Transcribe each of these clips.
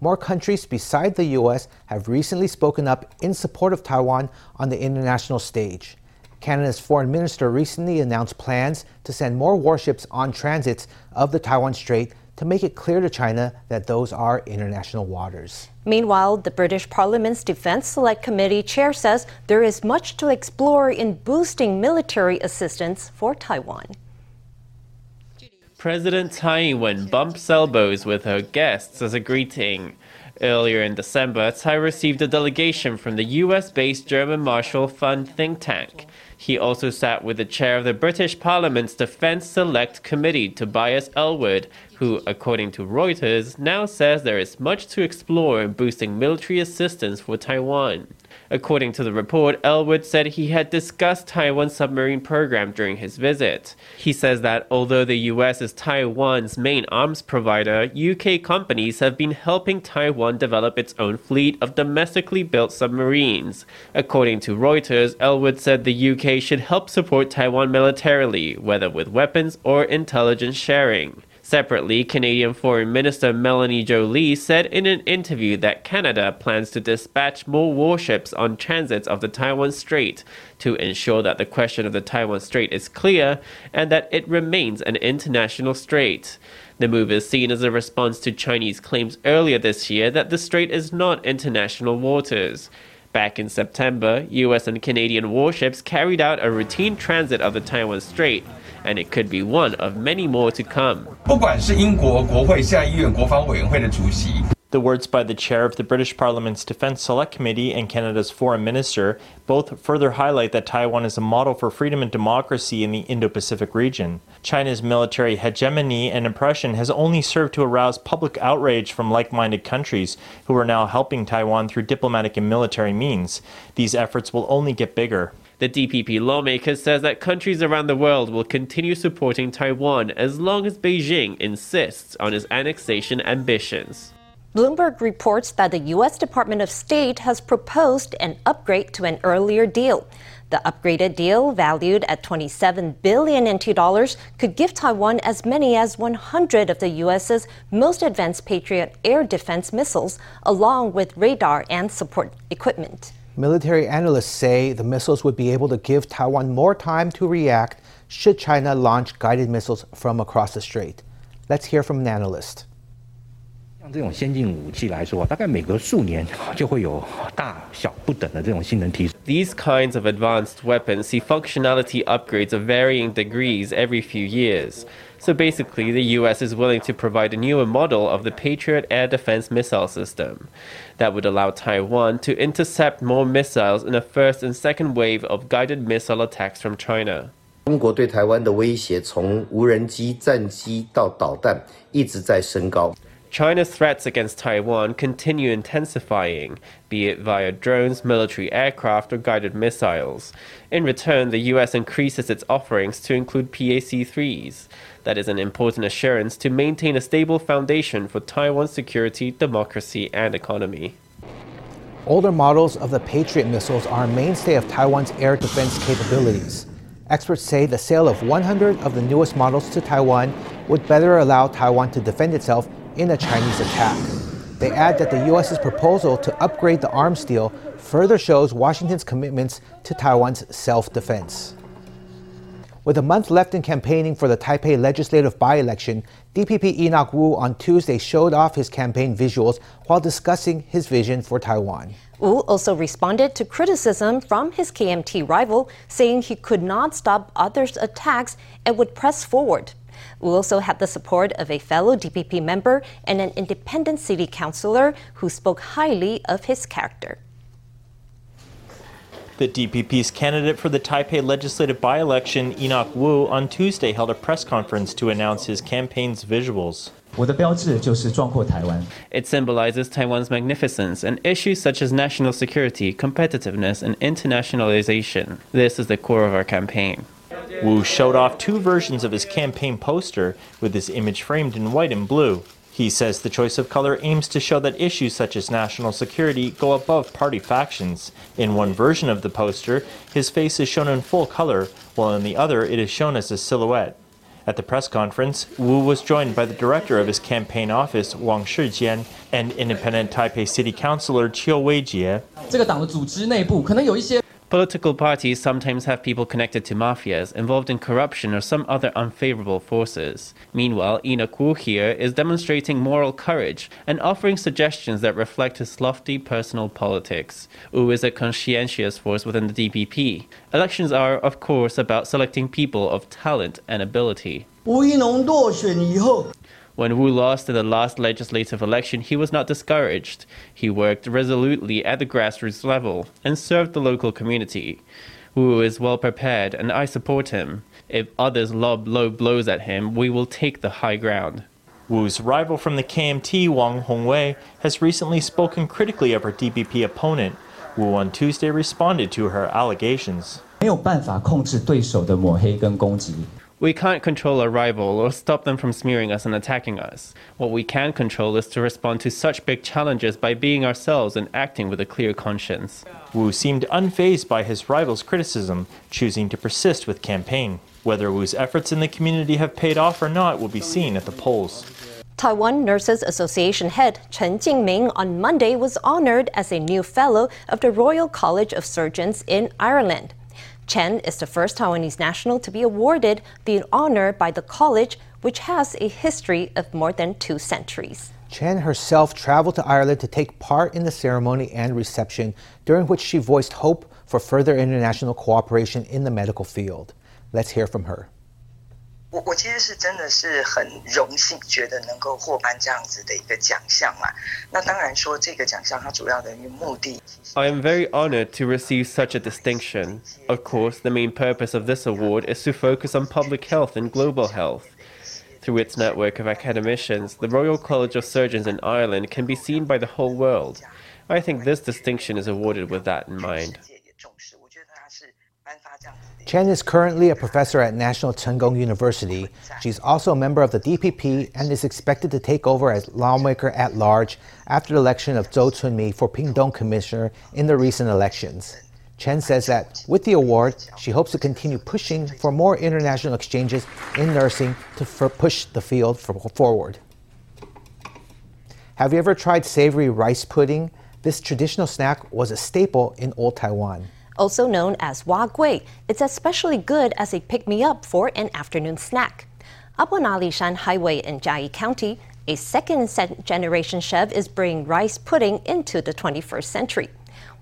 more countries besides the U.S. have recently spoken up in support of Taiwan on the international stage. Canada's foreign minister recently announced plans to send more warships on transits of the Taiwan Strait to make it clear to China that those are international waters. Meanwhile, the British Parliament's Defense Select Committee chair says there is much to explore in boosting military assistance for Taiwan. President Tsai Ing-wen bumps elbows with her guests as a greeting. Earlier in December, Tsai received a delegation from the US-based German Marshall Fund think tank. He also sat with the chair of the British Parliament's Defence Select Committee, Tobias Ellwood, who, according to Reuters, now says there is much to explore in boosting military assistance for Taiwan. According to the report, Ellwood said he had discussed Taiwan's submarine program during his visit. He says that although the US is Taiwan's main arms provider, UK companies have been helping Taiwan develop its own fleet of domestically built submarines. According to Reuters, Ellwood said the UK should help support Taiwan militarily, whether with weapons or intelligence sharing. Separately, Canadian Foreign Minister Melanie Joly said in an interview that Canada plans to dispatch more warships on transits of the Taiwan Strait to ensure that the question of the Taiwan Strait is clear and that it remains an international strait. The move is seen as a response to Chinese claims earlier this year that the strait is not international waters. Back in September, US and Canadian warships carried out a routine transit of the Taiwan Strait, and it could be one of many more to come. The words by the chair of the British Parliament's Defence Select Committee and Canada's Foreign Minister both further highlight that Taiwan is a model for freedom and democracy in the Indo Pacific region. China's military hegemony and oppression has only served to arouse public outrage from like minded countries who are now helping Taiwan through diplomatic and military means. These efforts will only get bigger. The DPP lawmaker says that countries around the world will continue supporting Taiwan as long as Beijing insists on its annexation ambitions. Bloomberg reports that the U.S. Department of State has proposed an upgrade to an earlier deal. The upgraded deal, valued at 27 billion NT dollars, could give Taiwan as many as 100 of the U.S.'s most advanced Patriot air defense missiles, along with radar and support equipment. Military analysts say the missiles would be able to give Taiwan more time to react should China launch guided missiles from across the strait. Let's hear from an analyst. 这种先进武器来说，大概每隔数年就会有大小不等的这种性能提升。These kinds of advanced weapons see functionality upgrades of varying degrees every few years. So basically, the US is willing to provide a newer model of the Patriot air defense missile system that would allow Taiwan to intercept more missiles in a first and second wave of guided missile attacks from China. 中国对台湾的威胁从无人机、战机到导弹一直在升高。 China's threats against Taiwan continue intensifying, be it via drones, military aircraft, or guided missiles. In return, the US increases its offerings to include PAC 3s. That is an important assurance to maintain a stable foundation for Taiwan's security, democracy, and economy. Older models of the Patriot missiles are a mainstay of Taiwan's air defense capabilities. Experts say the sale of 100 of the newest models to Taiwan would better allow Taiwan to defend itself in a Chinese attack. They add that the U.S.'s proposal to upgrade the arms deal further shows Washington's commitments to Taiwan's self defense. With a month left in campaigning for the Taipei legislative by election, DPP Enoch Wu on Tuesday showed off his campaign visuals while discussing his vision for Taiwan. Wu also responded to criticism from his KMT rival, saying he could not stop others' attacks and would press forward. Wu also had the support of a fellow DPP member and an independent city councilor who spoke highly of his character. The DPP's candidate for the Taipei legislative by election, Enoch Wu, on Tuesday held a press conference to announce his campaign's visuals. It symbolizes Taiwan's magnificence and issues such as national security, competitiveness, and internationalization. This is the core of our campaign. Wu showed off two versions of his campaign poster with his image framed in white and blue. He says the choice of color aims to show that issues such as national security go above party factions. In one version of the poster, his face is shown in full color, while in the other, it is shown as a silhouette. At the press conference, Wu was joined by the director of his campaign office, Wang Shijian, and independent Taipei City Councilor Qiu Weijie. Political parties sometimes have people connected to mafias, involved in corruption or some other unfavorable forces. Meanwhile, Wu here is demonstrating moral courage and offering suggestions that reflect his lofty personal politics. Wu is a conscientious force within the DPP. Elections are, of course, about selecting people of talent and ability. When Wu lost in the last legislative election, he was not discouraged. He worked resolutely at the grassroots level and served the local community. Wu is well prepared, and I support him. If others lob low blows at him, we will take the high ground. Wu's rival from the KMT, Wang Hongwei, has recently spoken critically of her DPP opponent. Wu on Tuesday responded to her allegations. 没有办法控制对手的抹黑跟攻击。 We can't control a rival or stop them from smearing us and attacking us. What we can control is to respond to such big challenges by being ourselves and acting with a clear conscience. Wu seemed unfazed by his rival's criticism, choosing to persist with campaign. Whether Wu's efforts in the community have paid off or not will be seen at the polls. Taiwan Nurses Association head Chen Jingmin on Monday was honored as a new fellow of the Royal College of Surgeons in Ireland. Chen is the first Taiwanese national to be awarded the honor by the college, which has a history of more than two centuries. Chen herself traveled to Ireland to take part in the ceremony and reception, during which she voiced hope for further international cooperation in the medical field. Let's hear from her. 我我其实是真的是很荣幸，觉得能够获颁这样子的一个奖项嘛。那当然说这个奖项它主要的一个目的。 I am very honored to receive such a distinction. Of course, the main purpose of this award is to focus on public health and global health. Through its network of academicians, the Royal College of Surgeons in Ireland can be seen by the whole world. I think this distinction is awarded with that in mind. Chen is currently a professor at National Cheng Kung University. She's also a member of the DPP and is expected to take over as lawmaker at large after the election of Zhou Chunmi for Pingdong Commissioner in the recent elections. Chen says that with the award, she hopes to continue pushing for more international exchanges in nursing to push the field for- forward. Have you ever tried savory rice pudding? This traditional snack was a staple in Old Taiwan. Also known as Wa Gui, it's especially good as a pick me up for an afternoon snack. Up on Alishan Highway in Jiayi County, a second generation chef is bringing rice pudding into the 21st century.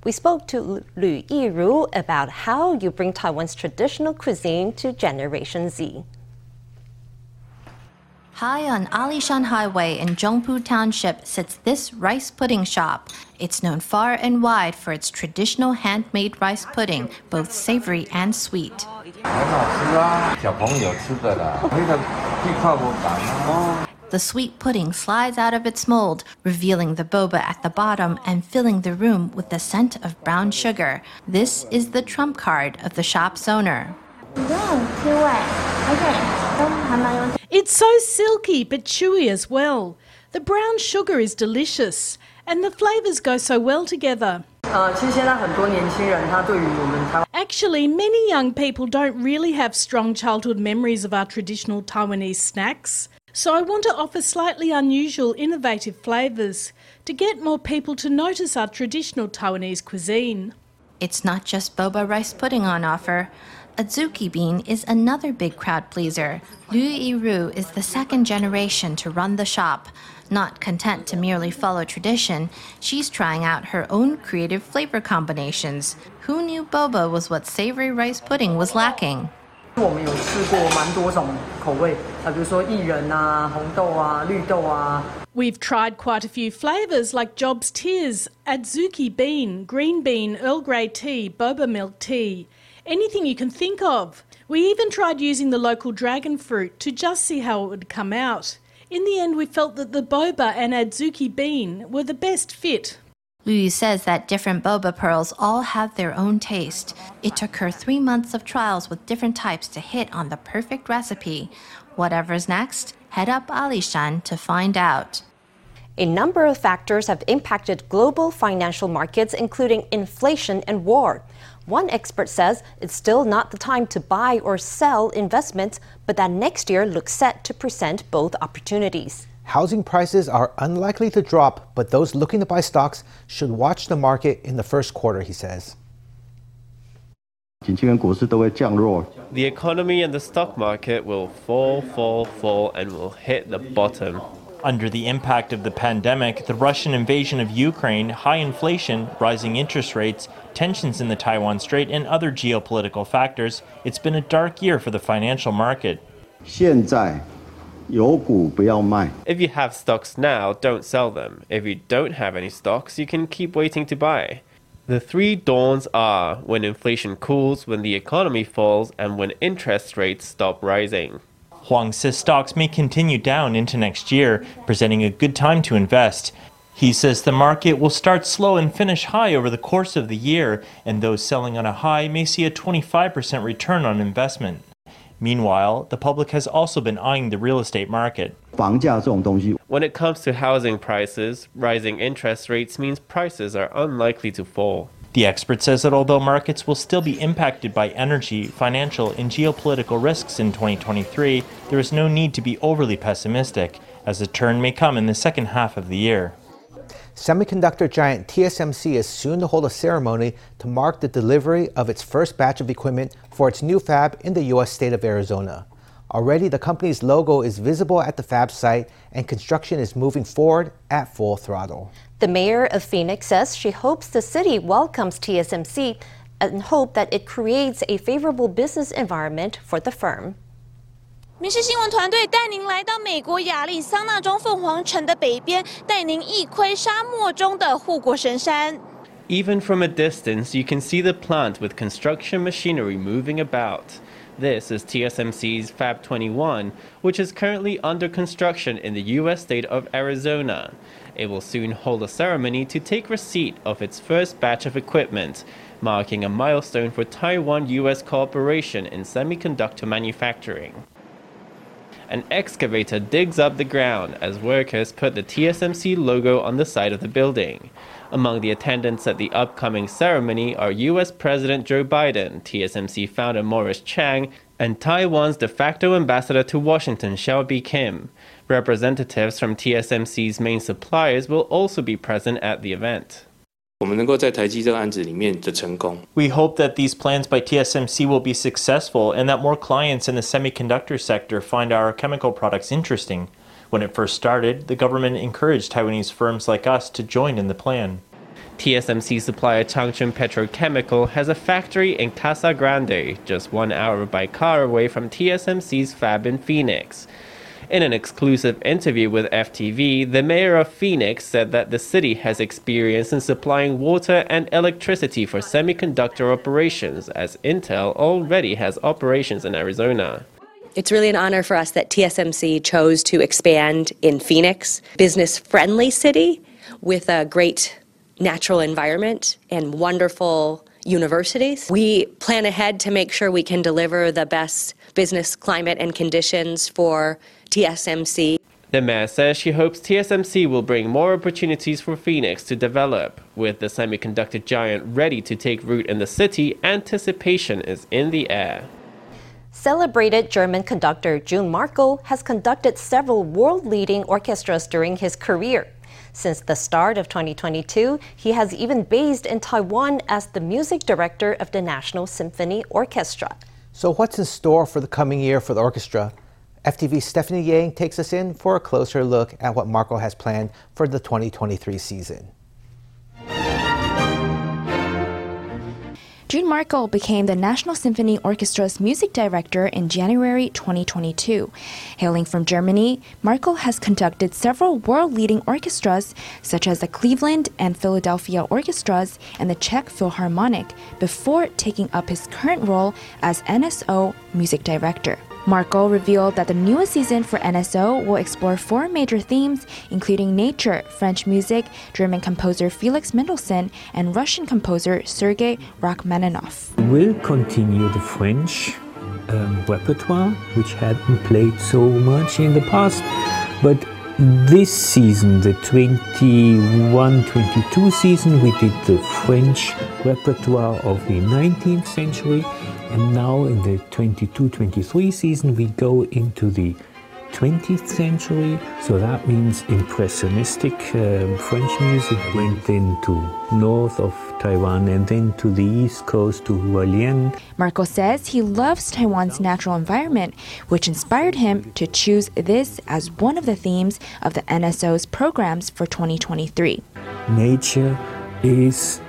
We spoke to Lu Yiru about how you bring Taiwan's traditional cuisine to Generation Z. High on Alishan Highway in Zhongpu Township sits this rice pudding shop. It's known far and wide for its traditional handmade rice pudding, both savory and sweet. 很好吃啊，小朋友吃的啦。那个地跨不感哦。 The sweet pudding slides out of its mold, revealing the boba at the bottom and filling the room with the scent of brown sugar. This is the trump card of the shop's owner. it's so silky but chewy as well. The brown sugar is delicious and the flavours go so well together. Actually, many young people don't really have strong childhood memories of our traditional Taiwanese snacks. So I want to offer slightly unusual, innovative flavours to get more people to notice our traditional Taiwanese cuisine. It's not just boba rice pudding on offer. Azuki bean is another big crowd pleaser. Liu Yiru is the second generation to run the shop. Not content to merely follow tradition, she's trying out her own creative flavor combinations. Who knew boba was what savory rice pudding was lacking? 我们有试过蛮多种口味啊，比如说薏仁啊、红豆啊、绿豆啊。 We've tried quite a few flavours like Job's Tears, Adzuki bean, green bean, Earl Grey tea, boba milk tea, anything you can think of. We even tried using the local dragon fruit to just see how it would come out. In the end, we felt that the boba and Adzuki bean were the best fit. Liu says that different boba pearls all have their own taste. It took her three months of trials with different types to hit on the perfect recipe. Whatever's next, head up Alishan to find out. A number of factors have impacted global financial markets, including inflation and war. One expert says it's still not the time to buy or sell investments, but that next year looks set to present both opportunities. Housing prices are unlikely to drop, but those looking to buy stocks should watch the market in the first quarter, he says. The economy and the stock market will fall, fall, fall, and will hit the bottom. Under the impact of the pandemic, the Russian invasion of Ukraine, high inflation, rising interest rates, tensions in the Taiwan Strait, and other geopolitical factors, it's been a dark year for the financial market. If you have stocks now, don't sell them. If you don't have any stocks, you can keep waiting to buy. The three dawns are when inflation cools, when the economy falls, and when interest rates stop rising. Huang says stocks may continue down into next year, presenting a good time to invest. He says the market will start slow and finish high over the course of the year, and those selling on a high may see a 25% return on investment. Meanwhile, the public has also been eyeing the real estate market. When it comes to housing prices, rising interest rates means prices are unlikely to fall. The expert says that although markets will still be impacted by energy, financial, and geopolitical risks in 2023, there is no need to be overly pessimistic, as the turn may come in the second half of the year. Semiconductor giant TSMC is soon to hold a ceremony to mark the delivery of its first batch of equipment for its new fab in the U.S. state of Arizona. Already, the company's logo is visible at the fab site, and construction is moving forward at full throttle. The mayor of Phoenix says she hopes the city welcomes TSMC and hope that it creates a favorable business environment for the firm. 民视新闻团队带您来到美国亚利桑那州凤凰城的北边，带您一窥沙漠中的护国神山。Even from a distance, you can see the plant with construction machinery moving about. This is TSMC's Fab 21, which is currently under construction in the U.S. state of Arizona. It will soon hold a ceremony to take receipt of its first batch of equipment, marking a milestone for Taiwan U.S. cooperation in semiconductor manufacturing. An excavator digs up the ground as workers put the TSMC logo on the side of the building. Among the attendants at the upcoming ceremony are US President Joe Biden, TSMC founder Morris Chang, and Taiwan's de facto ambassador to Washington, Hsiao Bi-khim. Representatives from TSMC's main suppliers will also be present at the event. We hope that these plans by TSMC will be successful and that more clients in the semiconductor sector find our chemical products interesting. When it first started, the government encouraged Taiwanese firms like us to join in the plan. TSMC supplier Changchun Petrochemical has a factory in Casa Grande, just one hour by car away from TSMC's fab in Phoenix. In an exclusive interview with FTV, the mayor of Phoenix said that the city has experience in supplying water and electricity for semiconductor operations, as Intel already has operations in Arizona. It's really an honor for us that TSMC chose to expand in Phoenix, business friendly city with a great natural environment and wonderful universities. We plan ahead to make sure we can deliver the best business climate and conditions for TSMC. The mayor says she hopes TSMC will bring more opportunities for Phoenix to develop. With the semiconductor giant ready to take root in the city, anticipation is in the air. Celebrated German conductor Jun Märkl has conducted several world leading orchestras during his career. Since the start of 2022, he has even based in Taiwan as the music director of the National Symphony Orchestra. So, what's in store for the coming year for the orchestra? FTV's Stephanie Yang takes us in for a closer look at what Märkl has planned for the 2023 season. Jun Märkl became the National Symphony Orchestra's music director in January 2022. Hailing from Germany, Märkl has conducted several world leading orchestras, such as the Cleveland and Philadelphia orchestras and the Czech Philharmonic, before taking up his current role as NSO music director. Märkl revealed that the newest season for NSO will explore four major themes, including nature, French music, German composer Felix Mendelssohn, and Russian composer Sergei Rachmaninoff. We'll continue the French um, repertoire, which hadn't played so much in the past, but this season, the 21 22 season, we did the French repertoire of the 19th century, and now in the 22 23 season, we go into the 20th century. So that means impressionistic um, French music went into north of Taiwan and then to the east coast to Hualien. Märkl says he loves Taiwan's natural environment, which inspired him to choose this as one of the themes of the NSO's programs for 2023. Nature is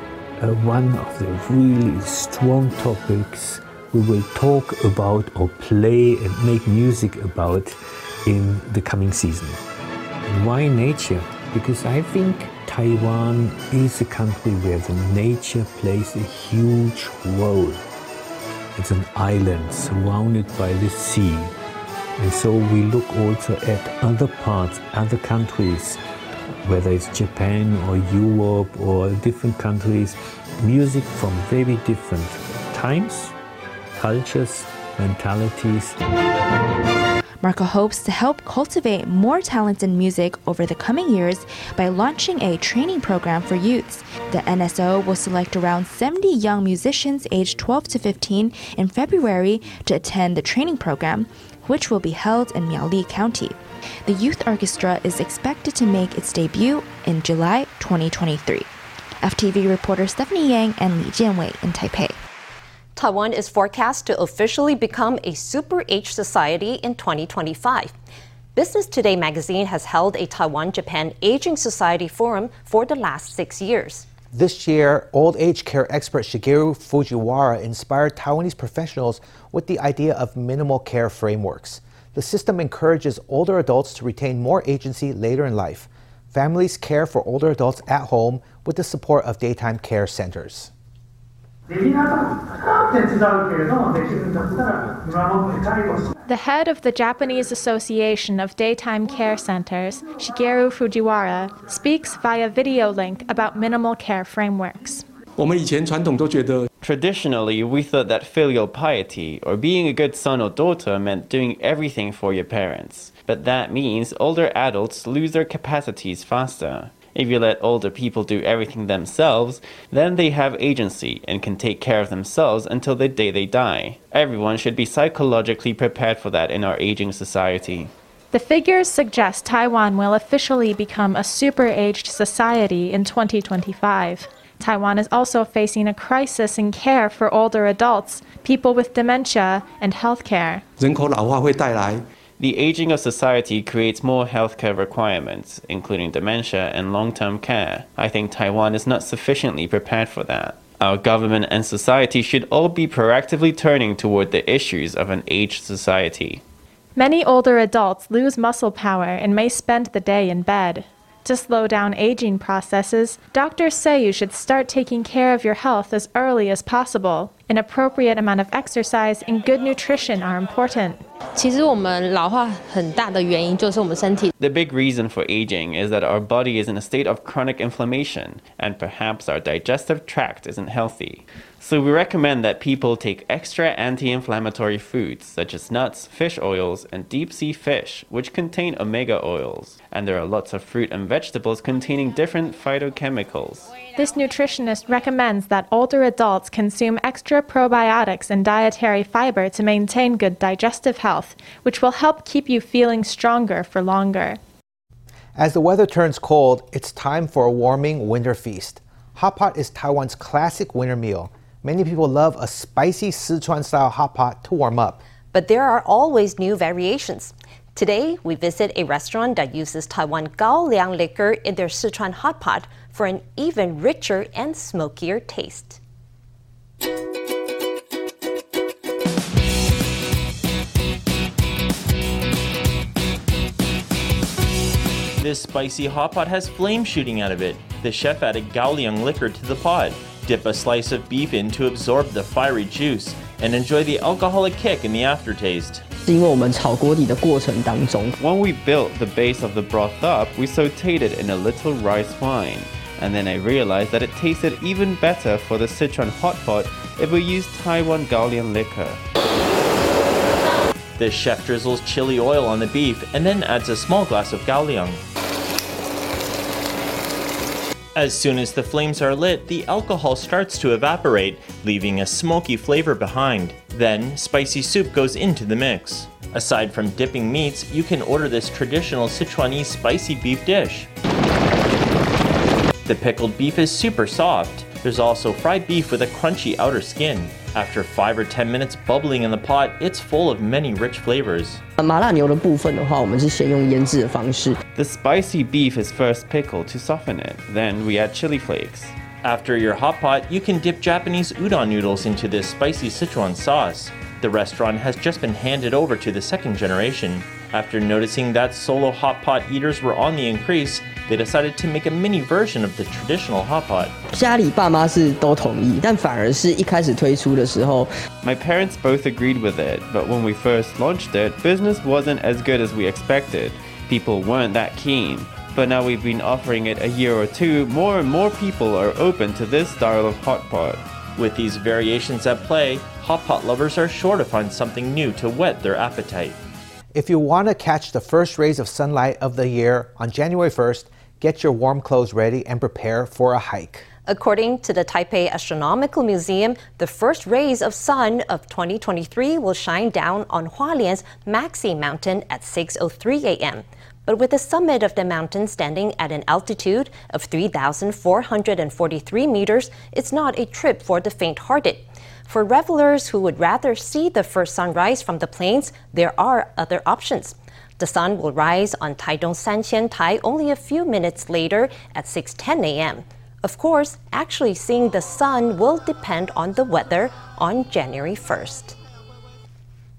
uh, one of the really strong topics we will talk about or play and make music about in the coming season. Why nature? Because I think Taiwan is a country where the nature plays a huge role. It's an island surrounded by the sea. And so we look also at other parts, other countries, whether it's Japan or Europe or different countries, music from very different times, cultures, mentalities. Märkl hopes to help cultivate more talent in music over the coming years by launching a training program for youths. The NSO will select around 70 young musicians aged 12 to 15 in February to attend the training program, which will be held in Miaoli County. The youth orchestra is expected to make its debut in July 2023. FTV reporter Stephanie Yang and Li Jianwei in Taipei. Taiwan is forecast to officially become a super age society in 2025. Business Today magazine has held a Taiwan Japan Aging Society Forum for the last six years. This year, old age care expert Shigeru Fujiwara inspired Taiwanese professionals with the idea of minimal care frameworks. The system encourages older adults to retain more agency later in life. Families care for older adults at home with the support of daytime care centers. The head of the Japanese Association of Daytime Care Centers, Shigeru Fujiwara, speaks via video link about minimal care frameworks. Traditionally, we thought that filial piety, or being a good son or daughter, meant doing everything for your parents. But that means older adults lose their capacities faster. If you let older people do everything themselves, then they have agency and can take care of themselves until the day they die. Everyone should be psychologically prepared for that in our aging society. The figures suggest Taiwan will officially become a super aged society in 2025. Taiwan is also facing a crisis in care for older adults, people with dementia, and healthcare. 人口老化会带来 the aging of society creates more healthcare requirements, including dementia and long term care. I think Taiwan is not sufficiently prepared for that. Our government and society should all be proactively turning toward the issues of an aged society. Many older adults lose muscle power and may spend the day in bed. To slow down aging processes, doctors say you should start taking care of your health as early as possible. An appropriate amount of exercise and good nutrition are important. The big reason for aging is that our body is in a state of chronic inflammation, and perhaps our digestive tract isn't healthy. So we recommend that people take extra anti-inflammatory foods such as nuts, fish oils, and deep-sea fish, which contain omega oils. And there are lots of fruit and vegetables containing different phytochemicals. This nutritionist recommends that older adults consume extra probiotics and dietary fiber to maintain good digestive health, which will help keep you feeling stronger for longer. As the weather turns cold, it's time for a warming winter feast. Hot pot is Taiwan's classic winter meal. Many people love a spicy Sichuan style hot pot to warm up. But there are always new variations. Today, we visit a restaurant that uses Taiwan Gao Liang liquor in their Sichuan hot pot for an even richer and smokier taste. This spicy hot pot has flame shooting out of it. The chef added Gaoliang liquor to the pot. Dip a slice of beef in to absorb the fiery juice and enjoy the alcoholic kick in the aftertaste. When we built the base of the broth up, we sauteed it in a little rice wine. And then I realized that it tasted even better for the Sichuan hot pot if we used Taiwan Gaoliang liquor. The chef drizzles chili oil on the beef and then adds a small glass of gaoliang. As soon as the flames are lit, the alcohol starts to evaporate, leaving a smoky flavor behind. Then, spicy soup goes into the mix. Aside from dipping meats, you can order this traditional Sichuanese spicy beef dish. The pickled beef is super soft. There's also fried beef with a crunchy outer skin. After 5 or 10 minutes bubbling in the pot, it's full of many rich flavors. Uh, the spicy beef is first pickled to soften it, then we add chili flakes. After your hot pot, you can dip Japanese udon noodles into this spicy Sichuan sauce. The restaurant has just been handed over to the second generation. After noticing that solo hot pot eaters were on the increase, they decided to make a mini version of the traditional hot pot. 家里爸妈是都同意，但反而是一开始推出的时候，My parents both agreed with it, but when we first launched it, business wasn't as good as we expected. People weren't that keen. But now we've been offering it a year or two, more and more people are open to this style of hot pot. With these variations at play, hot pot lovers are sure to find something new to whet their appetite. If you want to catch the first rays of sunlight of the year on January 1st, get your warm clothes ready and prepare for a hike. According to the Taipei Astronomical Museum, the first rays of sun of 2023 will shine down on Hualien's Maxi Mountain at 6:03 a.m. But with the summit of the mountain standing at an altitude of 3,443 meters, it's not a trip for the faint-hearted. For revelers who would rather see the first sunrise from the plains, there are other options. The sun will rise on Taidong Sanqian Tai only a few minutes later at 6:10 a.m. Of course, actually seeing the sun will depend on the weather on January 1st.